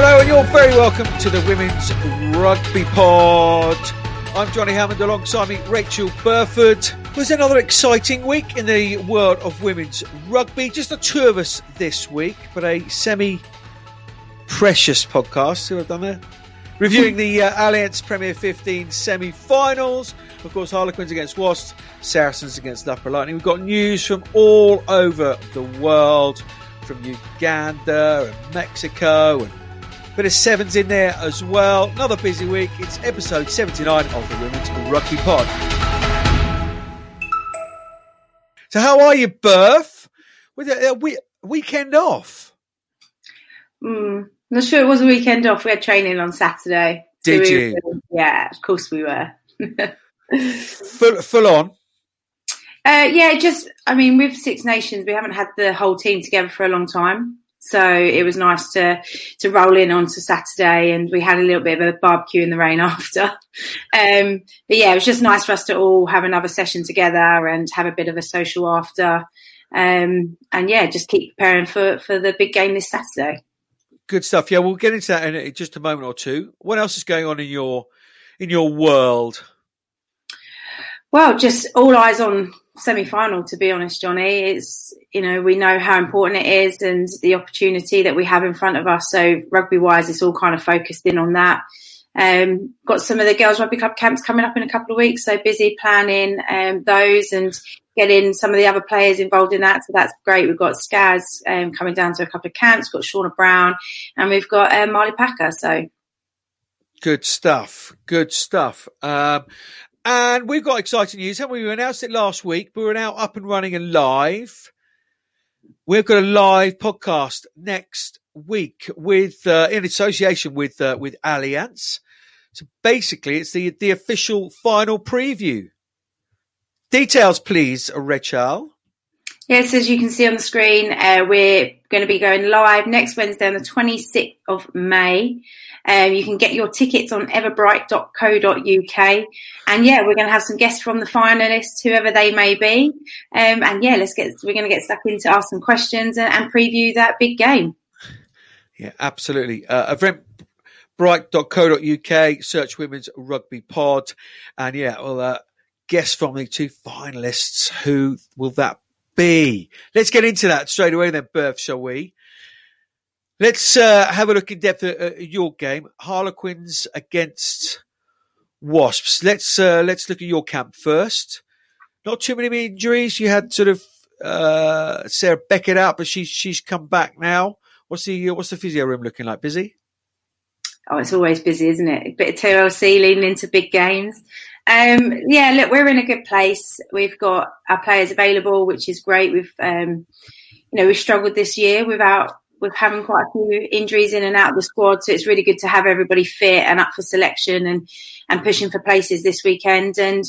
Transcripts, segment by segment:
Hello, and you're very welcome to the Women's Rugby Pod. I'm Johnny Hammond alongside me, Rachael Burford. It was another exciting week in the world of women's rugby. Just the two of us this week, but a semi precious podcast. See what I've done there? Reviewing the uh, Allianz Premier 15 semi finals. Of course, Harlequins against Wasps, Saracens against Loughborough Lightning. We've got news from all over the world, from Uganda and Mexico and bit of sevens in there as well. Another busy week. It's episode 79 of the Women's Rugby Pod. So, how are you, Berth? With a, we- weekend off? Mm, not sure it was a weekend off. We had training on Saturday. Did so we you? Were, yeah, of course we were. full, full on? Uh, yeah, just, I mean, with Six Nations, we haven't had the whole team together for a long time. So it was nice to to roll in onto Saturday, and we had a little bit of a barbecue in the rain after. Um, but yeah, it was just nice for us to all have another session together and have a bit of a social after. Um, and yeah, just keep preparing for for the big game this Saturday. Good stuff. Yeah, we'll get into that in just a moment or two. What else is going on in your in your world? Well, just all eyes on semi-final. To be honest, Johnny, it's you know we know how important it is and the opportunity that we have in front of us. So rugby-wise, it's all kind of focused in on that. Um, got some of the girls rugby club camps coming up in a couple of weeks, so busy planning um, those and getting some of the other players involved in that. So that's great. We've got Skaz um, coming down to a couple of camps. We've got Shaunagh Brown, and we've got um, Marley Packer. So good stuff. Good stuff. Um, and we've got exciting news, haven't we? We announced it last week, but we're now up and running and live. We've got a live podcast next week with uh, in association with uh, with Allianz. So basically, it's the the official final preview. Details, please, Rachel. Yes, as you can see on the screen, uh, we're going to be going live next Wednesday on the 26th of May. Um, you can get your tickets on eventbrite.co.uk. And yeah, we're going to have some guests from the finalists, whoever they may be. Um, and yeah, let's get, we're going to get stuck into ask some questions and, and preview that big game. Yeah, absolutely. Uh, eventbrite.co.uk, search women's rugby pod. And yeah, well, uh, guests from the two finalists. Who will that be? Let's get into that straight away then, Berth, shall we? Let's uh, have a look in depth at, at, your game, Harlequins against Wasps. Let's uh, let's look at your camp first. Not too many injuries. You had sort of uh, Sarah Beckett out, but she's she's come back now. What's the what's the physio room looking like? Busy? Oh, it's always busy, isn't it? A bit of TLC leading into big games. Um, yeah, look, we're in a good place. We've got our players available, which is great. We've um, you know we've struggled this year without with having quite a few injuries in and out of the squad. So it's really good to have everybody fit and up for selection and, and pushing for places this weekend. And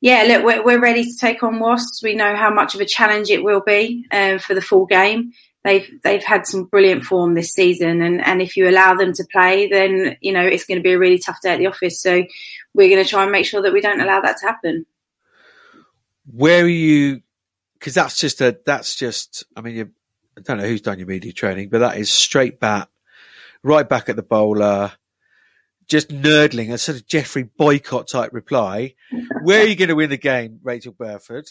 yeah, look, we're, we're ready to take on Wasps. We know how much of a challenge it will be uh, for the full game. They've they've had some brilliant form this season, and, and if you allow them to play, then you know it's going to be a really tough day at the office. So we're going to try and make sure that we don't allow that to happen. Where are you? Because that's just a that's just. I mean, you I don't know who's done your media training, but that is straight bat, right back at the bowler, just nerdling, a sort of Geoffrey Boycott type reply. Where are you going to win the game, Rachael Burford?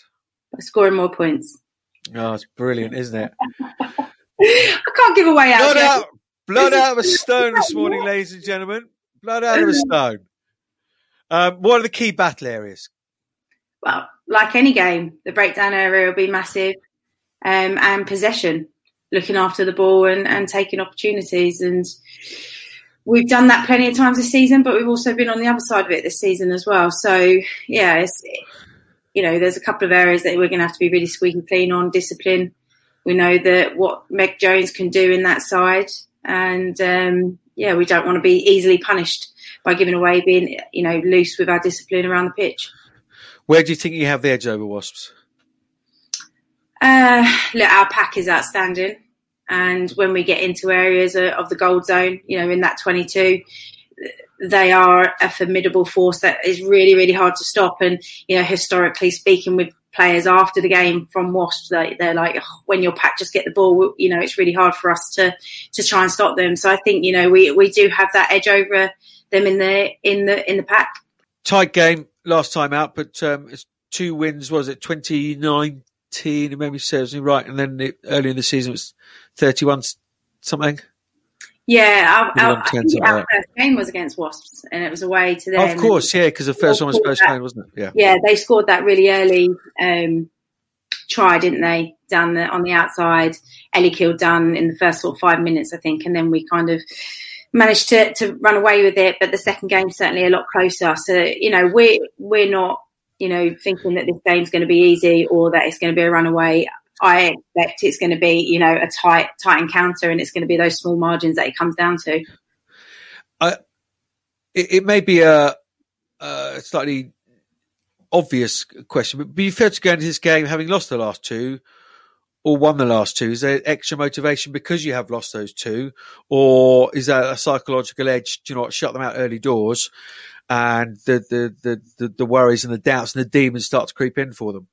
Scoring more points. Oh, it's brilliant, isn't it? I can't give away blood out, blood out of a stone this morning, ladies and gentlemen. Blood out of a stone. Um, what are the key battle areas? Well, like any game, the breakdown area will be massive, um, and possession looking after the ball and, and taking opportunities. And we've done that plenty of times this season, but we've also been on the other side of it this season as well. So yeah, it's, you know, there's a couple of areas that we're going to have to be really squeaky clean on. Discipline. We know that what Meg Jones can do in that side, and um, yeah, we don't want to be easily punished by giving away, being you know loose with our discipline around the pitch. Where do you think you have the edge over Wasps? Uh, look, our pack is outstanding. And when we get into areas of the gold zone, you know, in that 22, they are a formidable force that is really, really hard to stop. And, you know, historically speaking, we've players after the game from Wasps. They, they're like, oh, when your pack just get the ball, you know, it's really hard for us to to try and stop them. So I think you know we we do have that edge over them in the in the in the pack. Tight game last time out, but um, it's two wins. Was it twenty nineteen? If memory serves me right, and then it, early in the season it was thirty one something. Yeah, our, our, our first game was against Wasps, and it was away to them. Of course, yeah, because the first one was first game, wasn't it? Yeah, yeah, they scored that really early um, try, didn't they? Down the, on the outside, Ellie Kildunne in the first sort of five minutes, I think, and then we kind of managed to, to run away with it. But the second game certainly a lot closer. So you know, we're we're not you know thinking that this game's going to be easy or that it's going to be a runaway. I expect it's going to be, you know, a tight, tight encounter, and it's going to be those small margins that it comes down to. It, it, may be a, a, slightly obvious question, but be fair to go into this game having lost the last two or won the last two? Is there extra motivation because you have lost those two, or is that a psychological edge? Do you know what? Shut them out early doors, and the the the the, the worries and the doubts and the demons start to creep in for them.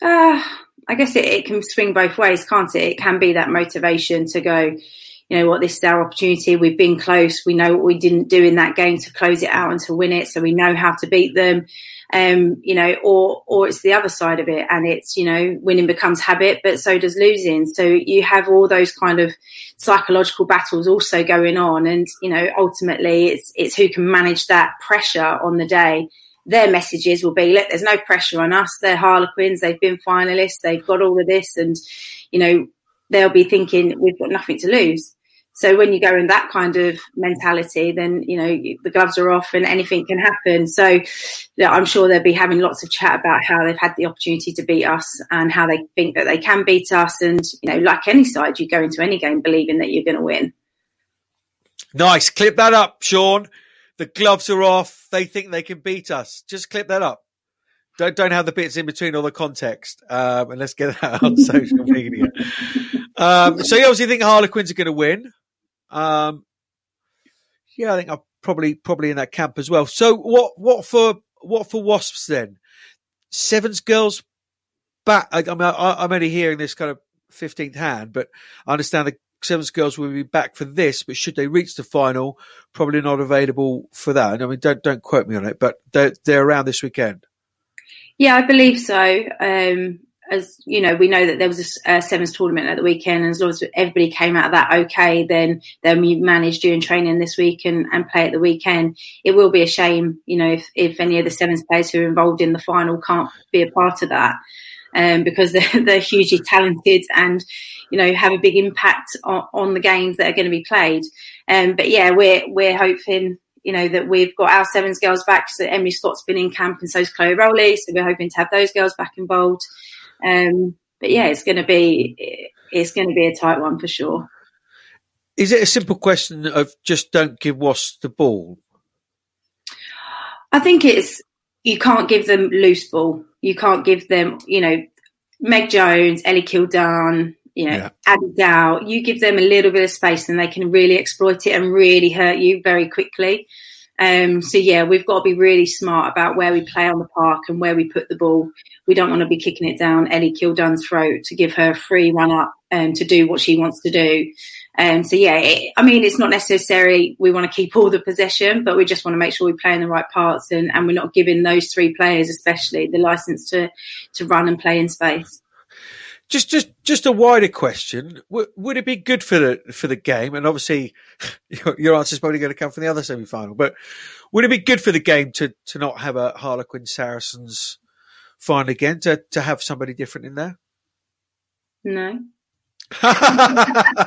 Uh, I guess it, it can swing both ways, can't it? It can be that motivation to go, you know what, this is our opportunity. We've been close. We know what we didn't do in that game to close it out and to win it. So we know how to beat them. Um, you know, or, or it's the other side of it and it's, you know, winning becomes habit, but so does losing. So you have all those kind of psychological battles also going on. And, you know, ultimately it's, it's who can manage that pressure on the day their messages will be, look, there's no pressure on us. They're Harlequins. They've been finalists. They've got all of this. And, you know, they'll be thinking we've got nothing to lose. So when you go in that kind of mentality, then, you know, the gloves are off and anything can happen. So I'm sure they'll be having lots of chat about how they've had the opportunity to beat us and how they think that they can beat us. And, you know, like any side, you go into any game believing that you're going to win. Nice. Clip that up, Sean. The gloves are off. They think they can beat us. Just clip that up. Don't don't have the bits in between all the context. Um, and let's get that on social media. Um, so you obviously think Harlequins are going to win. Um, yeah, I think I'm probably probably in that camp as well. So what what for what for Wasps then? Sevens girls back. I, I mean, I, I'm only hearing this kind of fifteenth hand, but I understand the Sevens girls will be back for this, but should they reach the final, probably not available for that. I mean, don't don't quote me on it, but they're they're around this weekend. Yeah, I believe so. Um, as you know, we know that there was a, a, sevens tournament at the weekend, and as long as everybody came out of that okay, then then we managed during training this week and, and play at the weekend. It will be a shame, you know, if, if any of the sevens players who are involved in the final can't be a part of that um, because they're, they're, hugely talented and you know have a big impact on, on the games that are going to be played. Um, but yeah, we're we're hoping you know that we've got our sevens girls back. So Emily Scott's been in camp and so's Chloe Rowley, so we're hoping to have those girls back involved. Um, but yeah, it's going to be it's going to be a tight one for sure. Is it a simple question of just don't give Wasps the ball? I think it's you can't give them loose ball. You can't give them, you know, Meg Jones, Ellie Kildunne, you know, yeah. Dow. You give them a little bit of space and they can really exploit it and really hurt you very quickly. Um, so yeah, we've got to be really smart about where we play on the park and where we put the ball. We don't want to be kicking it down Ellie Kildunne's throat to give her a free run up and um, to do what she wants to do. Um, so yeah, it, I mean, it's not necessary. we want to keep all the possession, but we just want to make sure we play in the right parts and, and we're not giving those three players, especially, the license to to run and play in space. Just, just, just a wider question: w- Would it be good for the for the game? And obviously, your, your answer is probably going to come from the other semi final. But would it be good for the game to to not have a Harlequin Saracens final again? To to have somebody different in there? No. I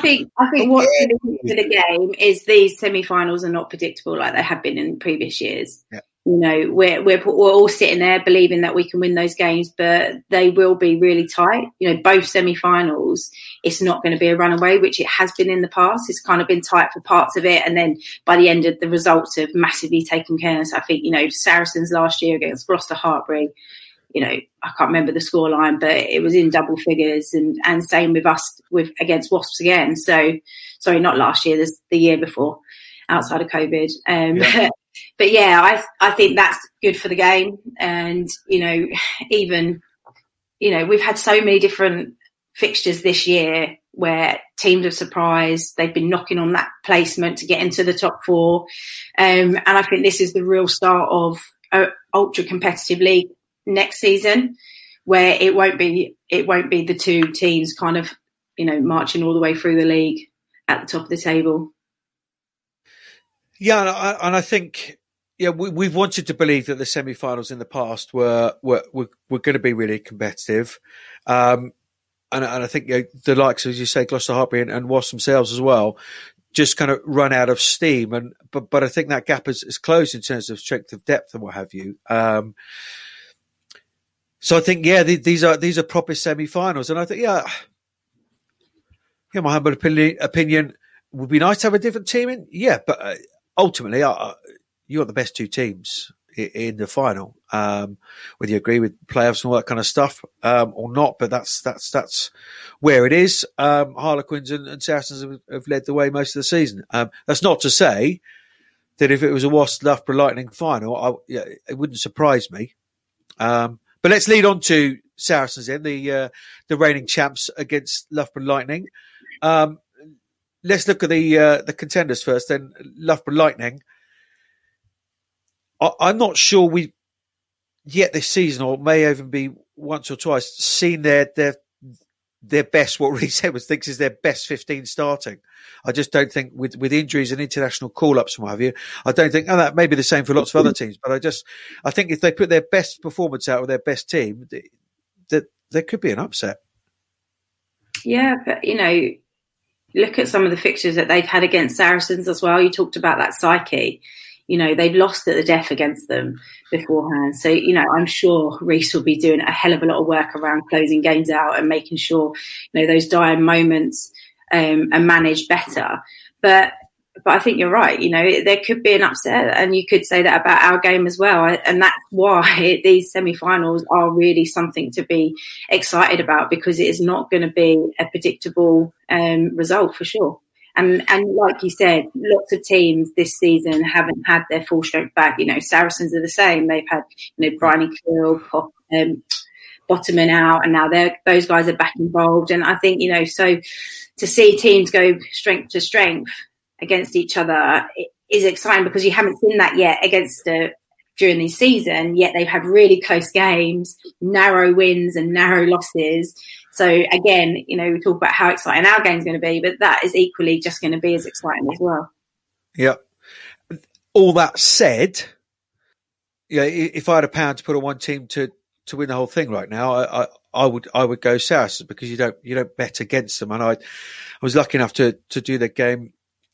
think I think what's good for the game is these semi-finals are not predictable like they have been in previous years. Yeah. You know, we're, we're we're all sitting there believing that we can win those games, but they will be really tight. You know, both semi-finals, it's not going to be a runaway, which it has been in the past. It's kind of been tight for parts of it, and then by the end of the results have massively taken care of us. I think you know Saracens last year against Gloucester Hartpury you know, I can't remember the scoreline, but it was in double figures, and and same with us with against Wasps again. So, sorry, not last year, this the year before, outside of COVID. Um, yeah. but yeah, I I think that's good for the game, and you know, even you know, we've had so many different fixtures this year where teams have surprised. They've been knocking on that placement to get into the top four, um, and I think this is the real start of an ultra competitive league next season, where it won't be it won't be the two teams kind of you know marching all the way through the league at the top of the table. Yeah, and I, and I think yeah, we, have wanted to believe that the semi-finals in the past were were were, were going to be really competitive, um, and, and, I think you know, the likes, as you say, Gloucester Hartpury and, and Wasp themselves as well, just kind of run out of steam. And but but I think that gap is, is closed in terms of strength of depth and what have you. Um, so I think yeah, the, these are these are proper semi-finals, and I think yeah, yeah, my humble opinion, opinion would be nice to have a different team in. Yeah, but uh, ultimately, uh, you got the best two teams in, the final. Um, whether you agree with playoffs and all that kind of stuff um, or not, but that's that's that's where it is. Um, Harlequins and, and Saracens have, have, led the way most of the season. Um, that's not to say that if it was a Wasp Loughborough Lightning final, I, yeah, it wouldn't surprise me. Um, but let's lead on to Saracens in the uh, the reigning champs against Loughborough Lightning. Um, let's look at the uh, the contenders first. Then Loughborough Lightning. I, am not sure we yet this season, or may even be once or twice, seen their their their best. What Rhys Edwards thinks is their best 15 starting. I just don't think with with injuries and international call ups from have you. I don't think, and that may be the same for lots of other teams. But I just I think if they put their best performance out with their best team, that there could be an upset. Yeah, but you know, look at some of the fixtures that they've had against Saracens as well. You talked about that psyche you know, they've lost at the death against them beforehand. So, you know, I'm sure Rhys will be doing a hell of a lot of work around closing games out and making sure, you know, those dire moments um, are managed better. But but I think you're right. You know, there could be an upset, and you could say that about our game as well. And that's why these semi-finals are really something to be excited about because it is not going to be a predictable um, result for sure. And and like you said, lots of teams this season haven't had their full strength back. You know, Saracens are the same. They've had you know Bryony Kill, um, Bottoming out, and now they're those guys are back involved. And I think you know, so to see teams go strength to strength against each other is exciting because you haven't seen that yet against the during the season. Yet they've had really close games, narrow wins and narrow losses. So again, you know, we talk about how exciting our game's going to be, but that is equally just going to be as exciting as well. Yeah. All that said, yeah, if I had a pound to put on one team to to win the whole thing right now, I, I, I would I would go Saracens because you don't you don't bet against them. And I I was lucky enough to to do the game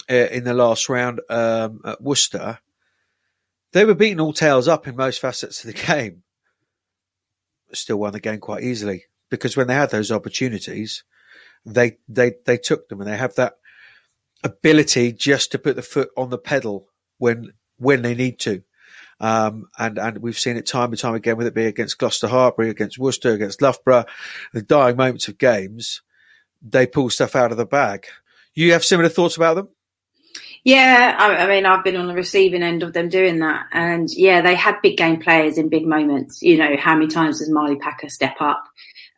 in the last round um, at Worcester. They were beating all tails up in most facets of the game. Still won the game quite easily because when they had those opportunities, they they they took them, and they have that ability just to put the foot on the pedal when when they need to. Um, and and we've seen it time and time again, whether it be against Gloucester Hartpury, against Worcester, against Loughborough, the dying moments of games, they pull stuff out of the bag. You have similar thoughts about them? Yeah, I, I, mean, I've been on the receiving end of them doing that, and yeah, they had big game players in big moments. You know, how many times does Marley Packer step up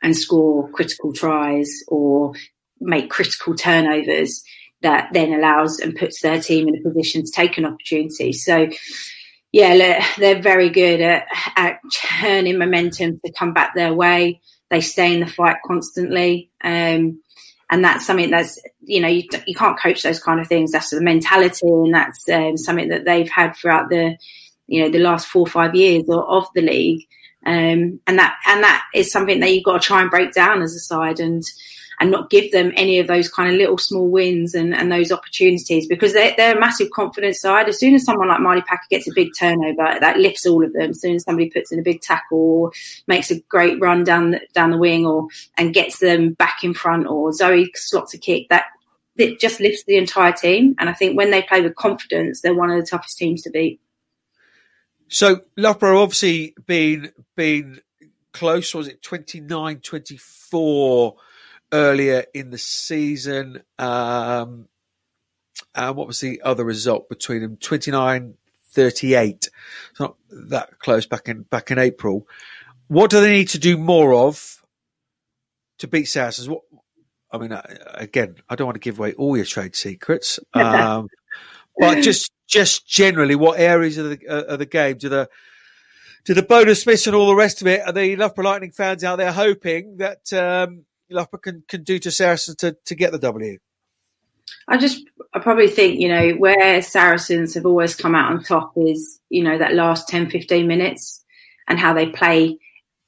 and score critical tries or make critical turnovers that then allows and puts their team in a position to take an opportunity. So, yeah, they're very good at, at turning momentum to come back their way. They stay in the fight constantly. Um, and that's something that's, you know, you, you can't coach those kind of things. That's the mentality and that's um, something that they've had throughout the, you know, the last four or five years of, the league. Um, and that and that is something that you've got to try and break down as a side and and not give them any of those kind of little small wins and, and those opportunities because they're, they're a massive confidence side. As soon as someone like Marley Packer gets a big turnover, that lifts all of them. As soon as somebody puts in a big tackle or makes a great run down the, down the wing or and gets them back in front or Zoe slots a kick, that it just lifts the entire team. And I think when they play with confidence, they're one of the toughest teams to beat. So Loughborough obviously been been close. Was it 29, 24 earlier in the season? Um, and what was the other result between them? 29 38. It's not that close back in back in April. What do they need to do more of to beat Saracens? What I mean, again, I don't want to give away all your trade secrets, um, but just just generally, what areas of the uh, of the game do the do the bonus Smiths and all the rest of it are the Loughborough Lightning fans out there hoping that um, Loughborough can, can do to Saracens to, to get the W? I just, I probably think, you know, where Saracens have always come out on top is, you know, that last 10, 15 minutes and how they play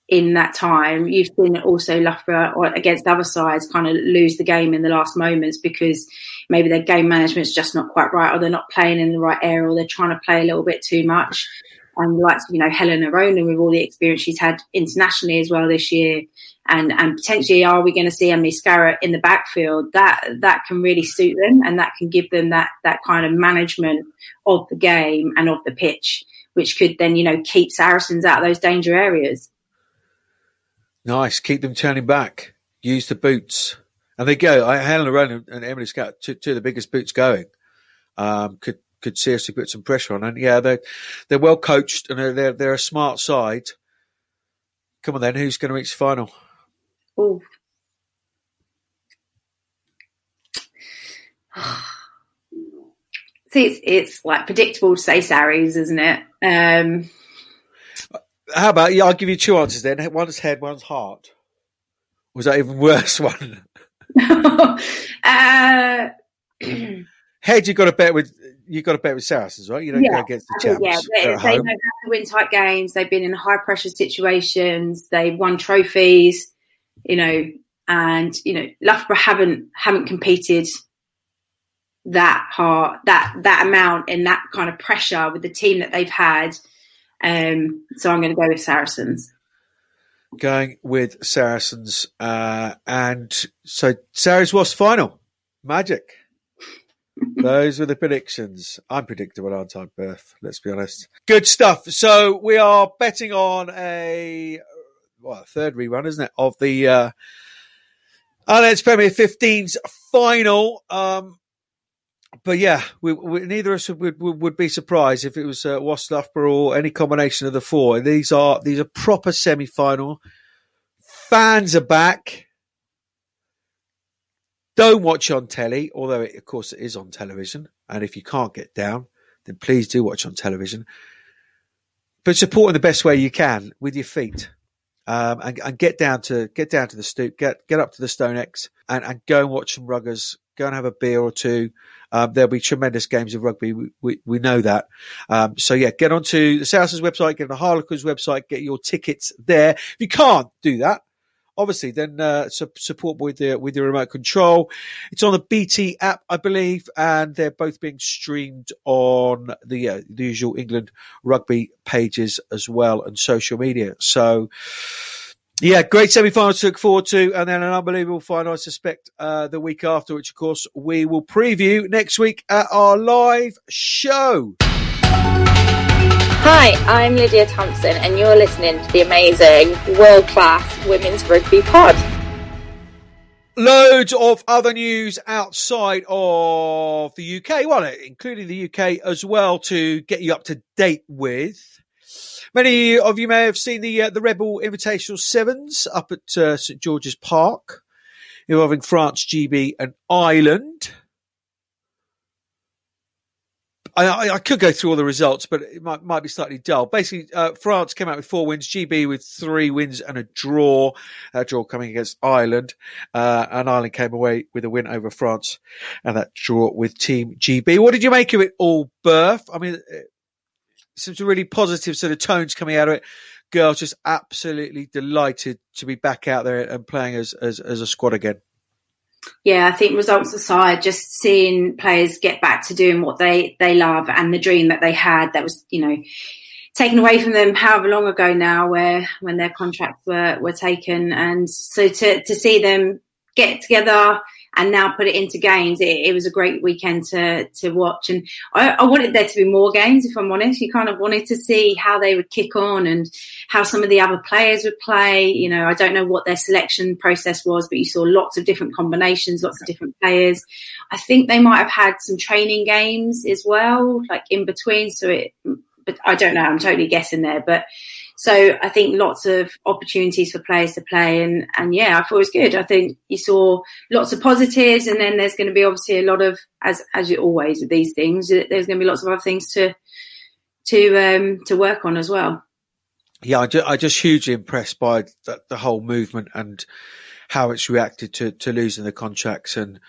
in that time. You've seen also Loughborough uh, against other sides kind of lose the game in the last moments because maybe their game management's just not quite right or they're not playing in the right area or they're trying to play a little bit too much. And like, you know, Helena Rowland with all the experience she's had internationally as well this year. And, and potentially are we going to see Emily Scarratt in the backfield? That, that can really suit them and that can give them that, that kind of management of the game and of the pitch, which could then, you know, keep Saracens out of those danger areas. Nice. Keep them turning back. Use the boots. And they go. I, Helena Rowland and Emily Scarratt, two, two of the biggest boots going. Um, could could seriously put some pressure on. And yeah, they're they're well coached and they're they're, a smart side. Come on, then, who's going to reach the final? Oh. See, it's, it's like predictable to say Saris, isn't it? Um, How about yeah? I'll give you two answers then. One's head, one's heart. Was that even worse one? uh, head, you got to bet with you got to bet with Saracens, right? You don't yeah, go against the champs. Yeah, they, they know how to win tight games. They've been in high pressure situations. They've won trophies, you know, and you know, Loughborough haven't haven't competed that hard, that that amount in that kind of pressure with the team that they've had. Um, so I'm going to go with Saracens. Going with Saracens, uh, and so Sarah's was final magic. Those were the predictions. I'm predictable, aren't I, Berth? Let's be honest. Good stuff. So we are betting on a well, third rerun, isn't it, of the uh, Allianz Premier 15's final. Um, but yeah, we, we, neither of us would, would, would, be surprised if it was uh, or any combination of the four. These are these are proper semi final. Fans are back. Don't watch on telly, although it, of course it is on television. And if you can't get down, then please do watch on television. But support in the best way you can with your feet. Um, and, and, get down to get down to the stoop, get get up to the Stone X, and, and go and watch some ruggers. Go and have a beer or two. Um, there'll be tremendous games of rugby. We, we, we know that. Um, so yeah, get onto the Saracens website, get on the Harlequins website, get your tickets there. If you can't do that, obviously then uh, support with the with your remote control. It's on the BT app, I believe, and they're both being streamed on the uh, the usual England rugby pages as well and social media. So. Yeah, great semi-finals to look forward to, and then an unbelievable final, I suspect, uh, the week after, which of course we will preview next week at our live show. Hi, I'm Lydia Thompson, and you're listening to the amazing, world class Women's Rugby Pod. Loads of other news outside of the UK, well, including the UK as well, to get you up to date with. Many of you may have seen the uh, the Rebel Invitational Sevens up at uh, St George's Park, involving France, GB, and Ireland. I, I, could go through all the results, but it might, might be slightly dull. Basically, uh, France came out with four wins, GB with three wins and a draw, a draw coming against Ireland, uh, and Ireland came away with a win over France and that draw with Team GB. What did you make of it all, Berth? I mean, it some really positive sort of tones coming out of it. Girls just absolutely delighted to be back out there and playing as, as, as a squad again yeah, I think results aside, just seeing players get back to doing what they, they love and the dream that they had that was, you know, taken away from them however long ago now where when their contracts were, were taken. And so to, to see them get together and now put it into games. It, it was a great weekend to to watch, and I, I, wanted there to be more games. If I'm honest, you kind of wanted to see how they would kick on and how some of the other players would play. You know, I don't know what their selection process was, but you saw lots of different combinations, lots of different players. I think they might have had some training games as well, like in between. So it, but I don't know. I'm totally guessing there, but so I think lots of opportunities for players to play, and and yeah, I thought it was good. I think you saw lots of positives, and then there's going to be obviously a lot of as as you always with these things. There's going to be lots of other things to to um to work on as well. Yeah, I just, I just hugely impressed by the, the whole movement and how it's reacted to to losing the contracts and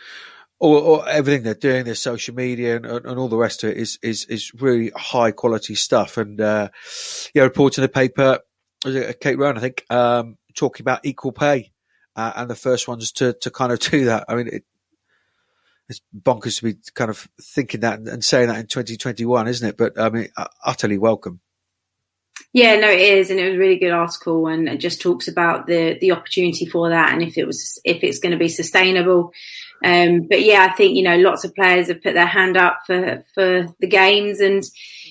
or, everything they're doing, their social media and, and, all the rest of it is is is really high quality stuff. And uh, yeah, reports in the paper, Kate Rowan, I think, um, talking about equal pay, uh, and the first ones to to kind of do that. I mean, it, it's bonkers to be kind of thinking that and, and saying that in 2021, isn't it? But I mean, utterly welcome. Yeah, no, it is, and it was a really good article, and it just talks about the the opportunity for that, and if it was if it's going to be sustainable. Um, but yeah, I think you know lots of players have put their hand up for for the games, and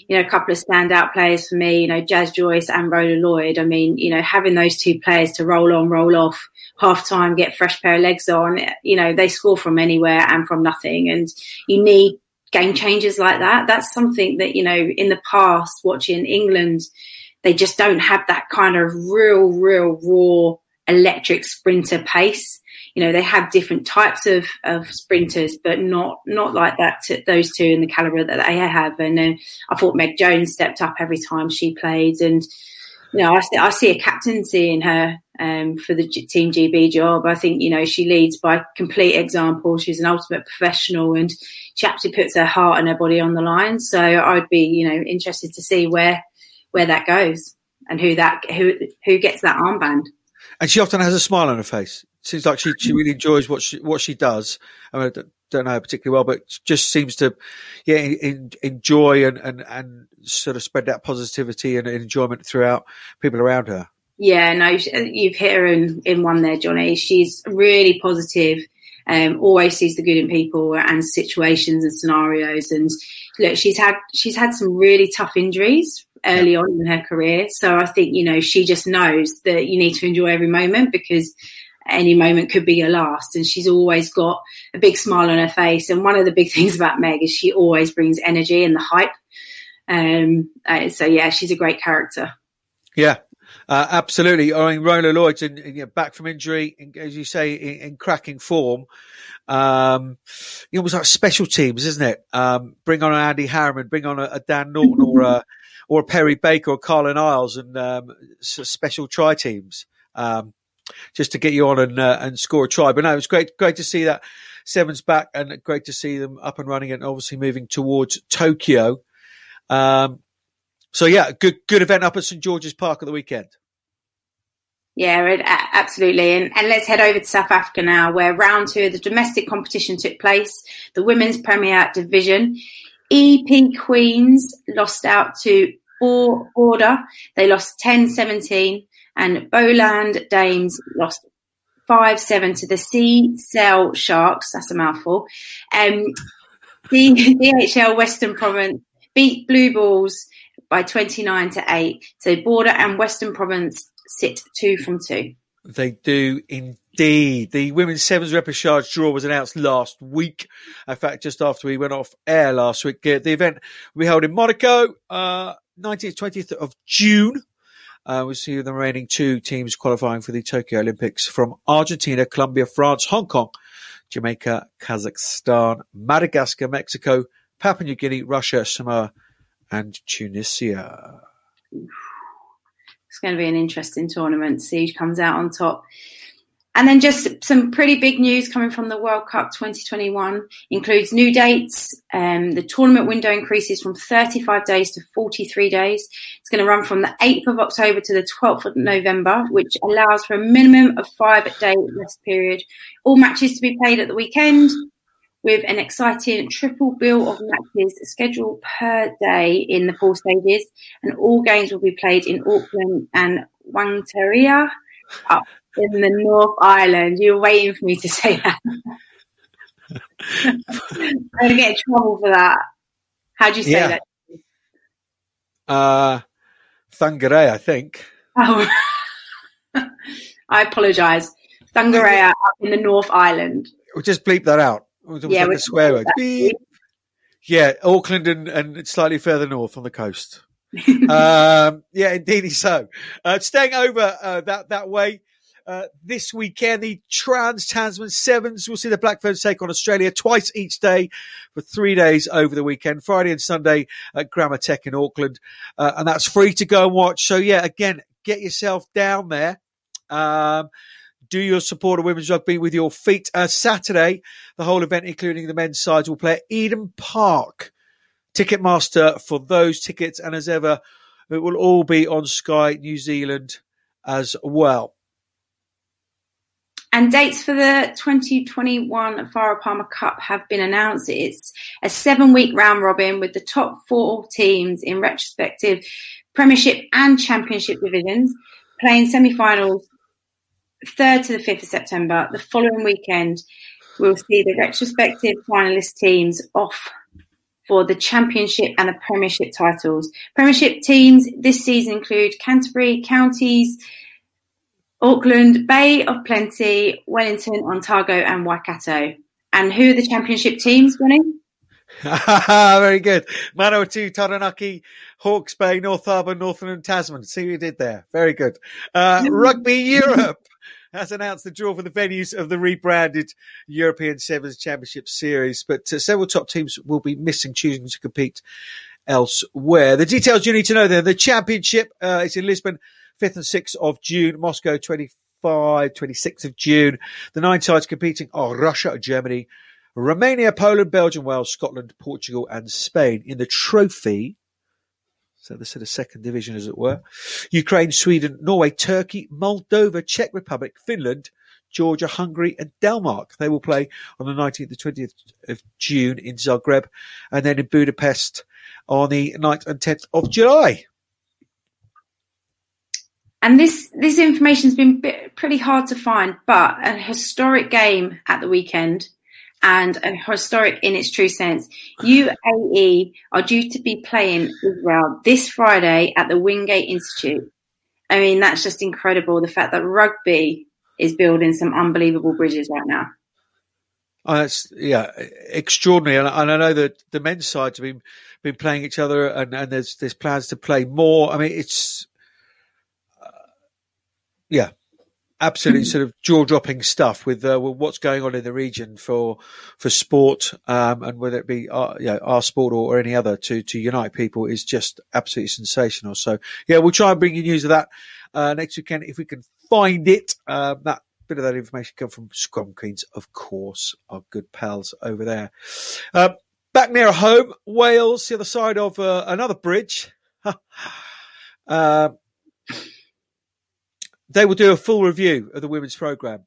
you know a couple of standout players for me, you know Jazz Joyce and Rhona Lloyd. I mean, you know having those two players to roll on, roll off, half time, get fresh pair of legs on. You know they score from anywhere and from nothing, and you need game changers like that. That's something that you know in the past watching England, they just don't have that kind of real, real raw electric sprinter pace you know they have different types of, of sprinters, but not not like that. Those two in the caliber that they have, and uh, I thought Meg Jones stepped up every time she played, and you know I, I see a captaincy in her um, for the G- Team GB job. I think you know she leads by complete example. She's an ultimate professional, and she actually puts her heart and her body on the line. So I'd be you know interested to see where where that goes and who that who who gets that armband. And she often has a smile on her face seems like she, she really enjoys what she what she does. I mean, I don't know her particularly well, but just seems to yeah in, enjoy and, and and sort of spread that positivity and enjoyment throughout people around her. Yeah, no, you've hit her in, in one there, Johnny. She's really positive, um, always sees the good in people and situations and scenarios. And look, she's had she's had some really tough injuries early on in her career. So I think you know she just knows that you need to enjoy every moment because any moment could be your last. And she's always got a big smile on her face. And one of the big things about Meg is she always brings energy and the hype. Um, uh, so yeah, she's a great character. Yeah, uh, absolutely. I mean, Rhona Lloyd's in, in, back from injury, in, as you say, in, in cracking form. Um, you know, almost like special teams, isn't it? Um, bring on an Andy Harriman, bring on a, a Dan Norton or a, or Perry Baker or Carlin Isles and, um, special try teams. Um, just to get you on and uh, and score a try. But no, it was great great to see that Sevens back and great to see them up and running and obviously moving towards Tokyo. Um, so yeah, good good event up at St George's Park at the weekend. Yeah, absolutely. And, and let's head over to South Africa now, where round two of the domestic competition took place. The Women's Premier Division. EP Queens lost out to Border. They lost 10 17 and Boland Dames lost 5 7 to the Sea Cell Sharks. That's a mouthful. Um, the DHL Western Province beat Blue Bulls by 29 to 8. So Border and Western Province sit two from two. They do indeed. The women's sevens repechage draw was announced last week. In fact, just after we went off air last week, the event be held in Monaco, uh, 19th, 20th of June. Uh, we see the remaining two teams qualifying for the Tokyo Olympics from Argentina, Colombia, France, Hong Kong, Jamaica, Kazakhstan, Madagascar, Mexico, Papua New Guinea, Russia, Samoa, and Tunisia. It's going to be an interesting tournament. See who comes out on top. And then just some pretty big news coming from the World Cup 2021 includes new dates. Um, the tournament window increases from 35 days to 43 days. It's going to run from the 8th of October to the 12th of November, which allows for a minimum of five day rest period. All matches to be played at the weekend with an exciting triple bill of matches scheduled per day in the four stages. And all games will be played in Auckland and Whangarei up in the North Island. You were waiting for me to say that. I'm going to get in trouble for that. How do you say Yeah. that? Uh, I think. Oh. I apologise. Thungarea up in the North Island. We'll just bleep that out. It was Yeah, like a swear word. Beep. Yeah, Auckland and, and slightly further north on the coast. um, yeah, indeed so. Uh, staying over uh, that that way. Uh, this weekend, the Trans Tasman Sevens will see the Blackferns take on Australia twice each day for three days over the weekend, Friday and Sunday at Grammar Tech in Auckland. Uh, and that's free to go and watch. So, yeah, again, get yourself down there. Um, do your support of women's rugby with your feet. Uh, Saturday, the whole event, including the men's sides, will play at Eden Park. Ticketmaster for those tickets, and as ever, it will all be on Sky New Zealand as well. And dates for the 2021 Farah Palmer Cup have been announced. It's a seven week round robin with the top four teams in retrospective Premiership and Championship divisions playing semi finals 3rd to the 5th of September. The following weekend, we'll see the retrospective finalist teams off for the Championship and the Premiership titles. Premiership teams this season include Canterbury, Counties, Auckland, Bay of Plenty, Wellington, Ontario, and Waikato. And who are the championship teams, Johnny? Very good. Manawatu, Taranaki, Hawke's Bay, North Harbour, Northern and Tasman. See what you did there. Very good. Uh, Rugby Europe has announced the draw for the venues of the rebranded European Sevens Championship Series, but uh, several top teams will be missing, choosing to compete elsewhere. The details you need to know then. The championship uh, is in Lisbon, 5th and 6th of June, Moscow, 25, 26th of June. The nine sides competing are Russia, Germany, Romania, Poland, Belgium, Wales, Scotland, Portugal, and Spain. In the trophy, so this is the second division, as it were, Ukraine, Sweden, Norway, Turkey, Moldova, Czech Republic, Finland, Georgia, Hungary, and Denmark. They will play on the 19th to 20th of June in Zagreb, and then in Budapest on the 9th and 10th of July. And this this information's been bit, pretty hard to find, but a historic game at the weekend and a historic in its true sense. UAE are due to be playing Israel this Friday at the Wingate Institute. I mean, that's just incredible. The fact that rugby is building some unbelievable bridges right now. Oh, that's yeah, extraordinary, and, and I know that the men's sides have been been playing each other, and, and there's there's plans to play more. I mean, it's uh, yeah, absolutely sort of jaw dropping stuff with, uh, with what's going on in the region for for sport, um, and whether it be our, you know, our sport or, or any other to to unite people is just absolutely sensational. So yeah, we'll try and bring you news of that uh, next weekend if we can find it. Um, that bit of that information come from Scrum Queens, of course, our good pals over there. Um, back near home, Wales, the other side of uh, another bridge. they will do a full review of the women's program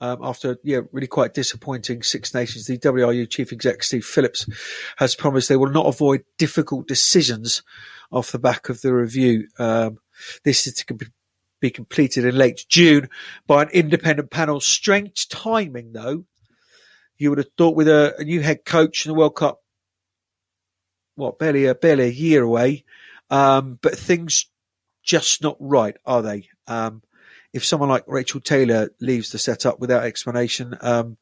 um, after yeah, really quite disappointing Six Nations. The WRU chief exec Steve Phillips has promised they will not avoid difficult decisions off the back of the review. Um, this is to be completed in late June by an independent panel. Strange timing, though. You would have thought with a, a new head coach in the World Cup, what barely a barely a year away, um, but things just not right, are they? Um, if someone like Rachel Taylor leaves the setup without explanation, um,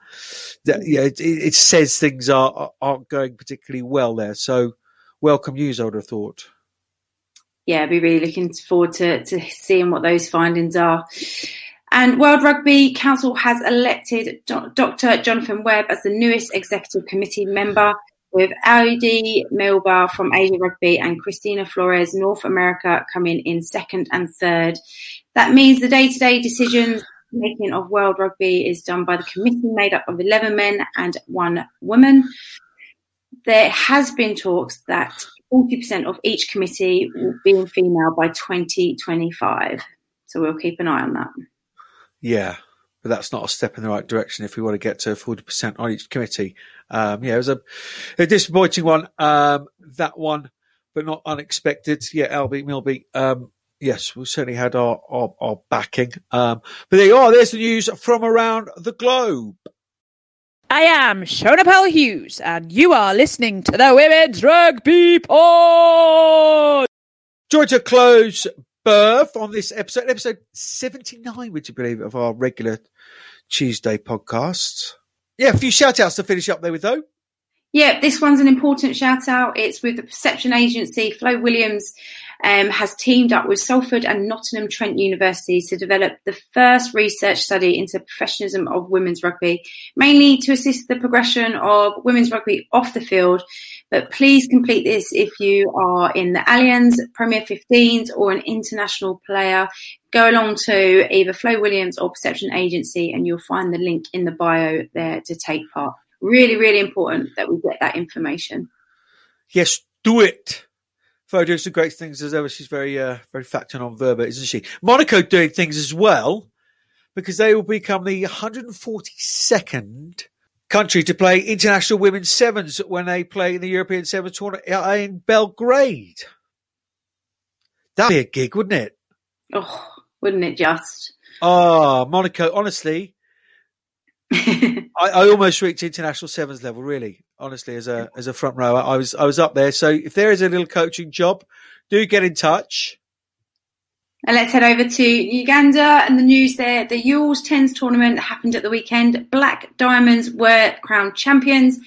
that, yeah, it, it, says things are aren't going particularly well there. So, welcome news, I would have thought. Yeah, I'd be really looking forward to, to seeing what those findings are. And World Rugby Council has elected Dr. Jonathan Webb as the newest executive committee member, with Ada Milby from Asia Rugby and Christina Flores, North America, coming in second and third. That means the day to day decisions making of World Rugby is done by the committee made up of 11 men and one woman. There has been talks that 40% of each committee will be female by 2025. So we'll keep an eye on that. Yeah, but that's not a step in the right direction if we want to get to 40% on each committee. Um, yeah, it was a, a disappointing one, um, that one, but not unexpected. Yeah, Ada Milby, um, yes, we certainly had our, our, our backing. Um, but there you are. There's the news from around the globe. I am Shona Powell Hughes, and you are listening to the Women's Rugby Pod. Join to close birth on this episode, episode 79, would you believe, of our regular Tuesday podcast. Yeah, a few shout outs to finish up there with, though. Yeah, this one's an important shout out. It's with the Perception Agency. Flo Williams um, has teamed up with Salford and Nottingham Trent universities to develop the first research study into professionalism of women's rugby, mainly to assist the progression of women's rugby off the field. But please complete this if you are in the Allianz, Premier 15s, or an international player. Go along to either Flo Williams or Perception Agency, and you'll find the link in the bio there to take part really, really important that we get that information. Yes, do it. Flo doing some great things as ever. She's very, uh, very factor on Verba, isn't she? Monaco doing things as well because they will become the 142nd country to play international women's sevens when they play in the European Sevens tournament in Belgrade. That'd be a gig, wouldn't it? Oh, wouldn't it just? Oh, Monaco, honestly, I, I, almost reached international sevens level, really, honestly, as a as a front rower. I was I was up there. So if there is a little coaching job, do get in touch. And let's head over to Uganda and the news there. The Ewells Tens tournament happened at the weekend. Black Diamonds were crowned champions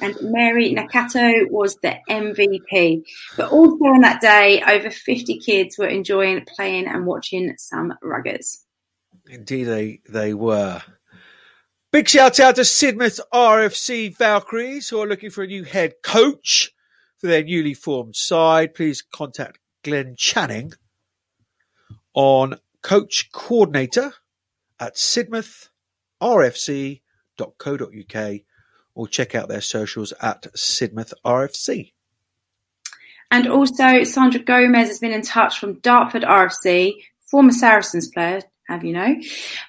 and Mary Nakato was the MVP. But also on that day, over 50 kids were enjoying playing and watching some ruggers. Indeed, they, they were. Big shout out to Sidmouth RFC Valkyries who are looking for a new head coach for their newly formed side. Please contact Glenn Channing on coach coordinator at sidmouth.rfc.co.uk or check out their socials at Sidmouth RFC. And also, Sandra Gomez has been in touch from Dartford RFC, former Saracens player, have you know,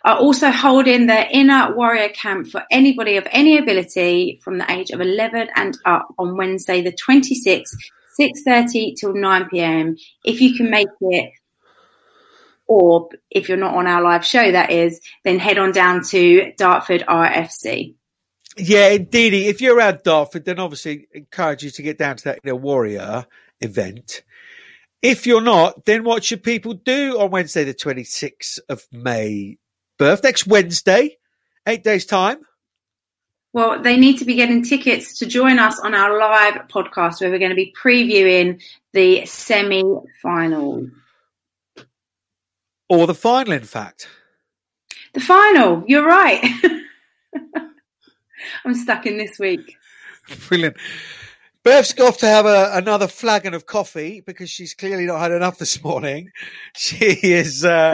are also holding their inner warrior camp for anybody of any ability from the age of 11 and up on Wednesday, the 26th, 6.30 till 9pm. If you can make it, or if you're not on our live show, that is, then head on down to Dartford RFC. Yeah, indeed. If you're around Dartford, then obviously encourage you to get down to that know, warrior event. If you're not, then what should people do on Wednesday, the 26th of May? Birth next Wednesday, eight days' time. Well, they need to be getting tickets to join us on our live podcast where we're going to be previewing the semi final. Or the final, in fact. The final, you're right. I'm stuck in this week. Brilliant. Beth's got to have a, another flagon of coffee because she's clearly not had enough this morning. She is. Uh,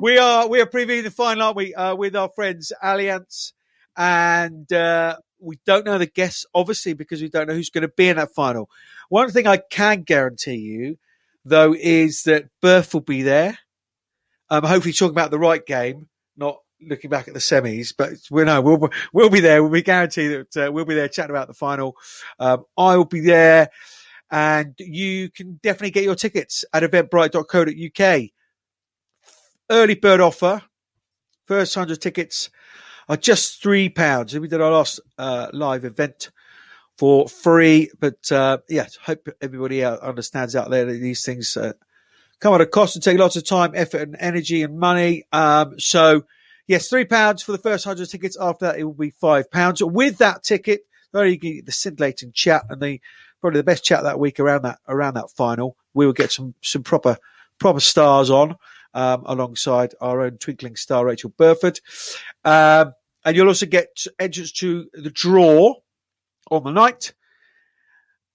we are. We are previewing the final, aren't we? Uh, with our friends Allianz, and uh, we don't know the guests, obviously, because we don't know who's going to be in that final. One thing I can guarantee you, though, is that Berth will be there. Um, hopefully, talking about the right game, not looking back at the semis, but we know we'll we'll be there. We'll be guaranteed that uh, we'll be there chatting about the final. Um, I'll be there, and you can definitely get your tickets at eventbrite.co.uk. Early bird offer, first hundred tickets are just three pounds. We did our last uh, live event for free, but uh, yeah, hope everybody understands out there that these things. Uh, come at a cost and take lots of time, effort, and energy and money. Um, so, Yes, three pounds for the first hundred tickets. After that, it will be five pounds. With that ticket, you get the scintillating chat and the probably the best chat that week around that around that final. We will get some some proper proper stars on um, alongside our own twinkling star Rachael Burford, um, and you'll also get entrance to the draw on the night.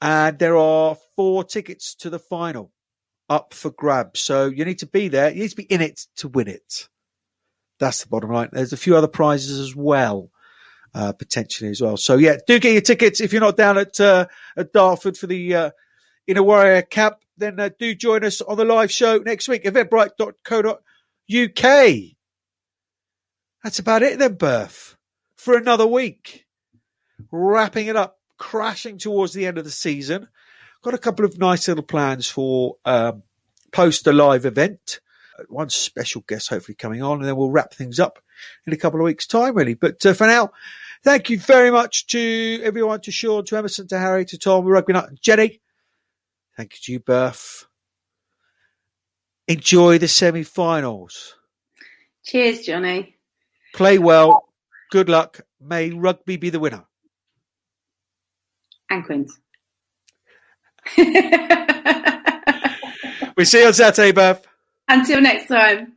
And there are four tickets to the final up for grabs. So you need to be there. You need to be in it to win it. That's the bottom line. There's a few other prizes as well, uh, potentially as well. So yeah, do get your tickets if you're not down at uh, at Dartford for the uh, Inner Warrior Camp. Then uh, do join us on the live show next week. Eventbrite.co.uk. That's about it then, Berth, for another week. Wrapping it up, crashing towards the end of the season. Got a couple of nice little plans for um, post the live event. One special guest hopefully coming on, and then we'll wrap things up in a couple of weeks' time, really. But uh, for now, thank you very much to everyone, to Sean, to Emerson, to Harry, to Tom, Rugby Nut, Jenny. Thank you to you, Berth. Enjoy the semi-finals. Cheers, Johnny. Play well. Good luck. May rugby be the winner. And Quins. we see you on Saturday, Beth. Until next time.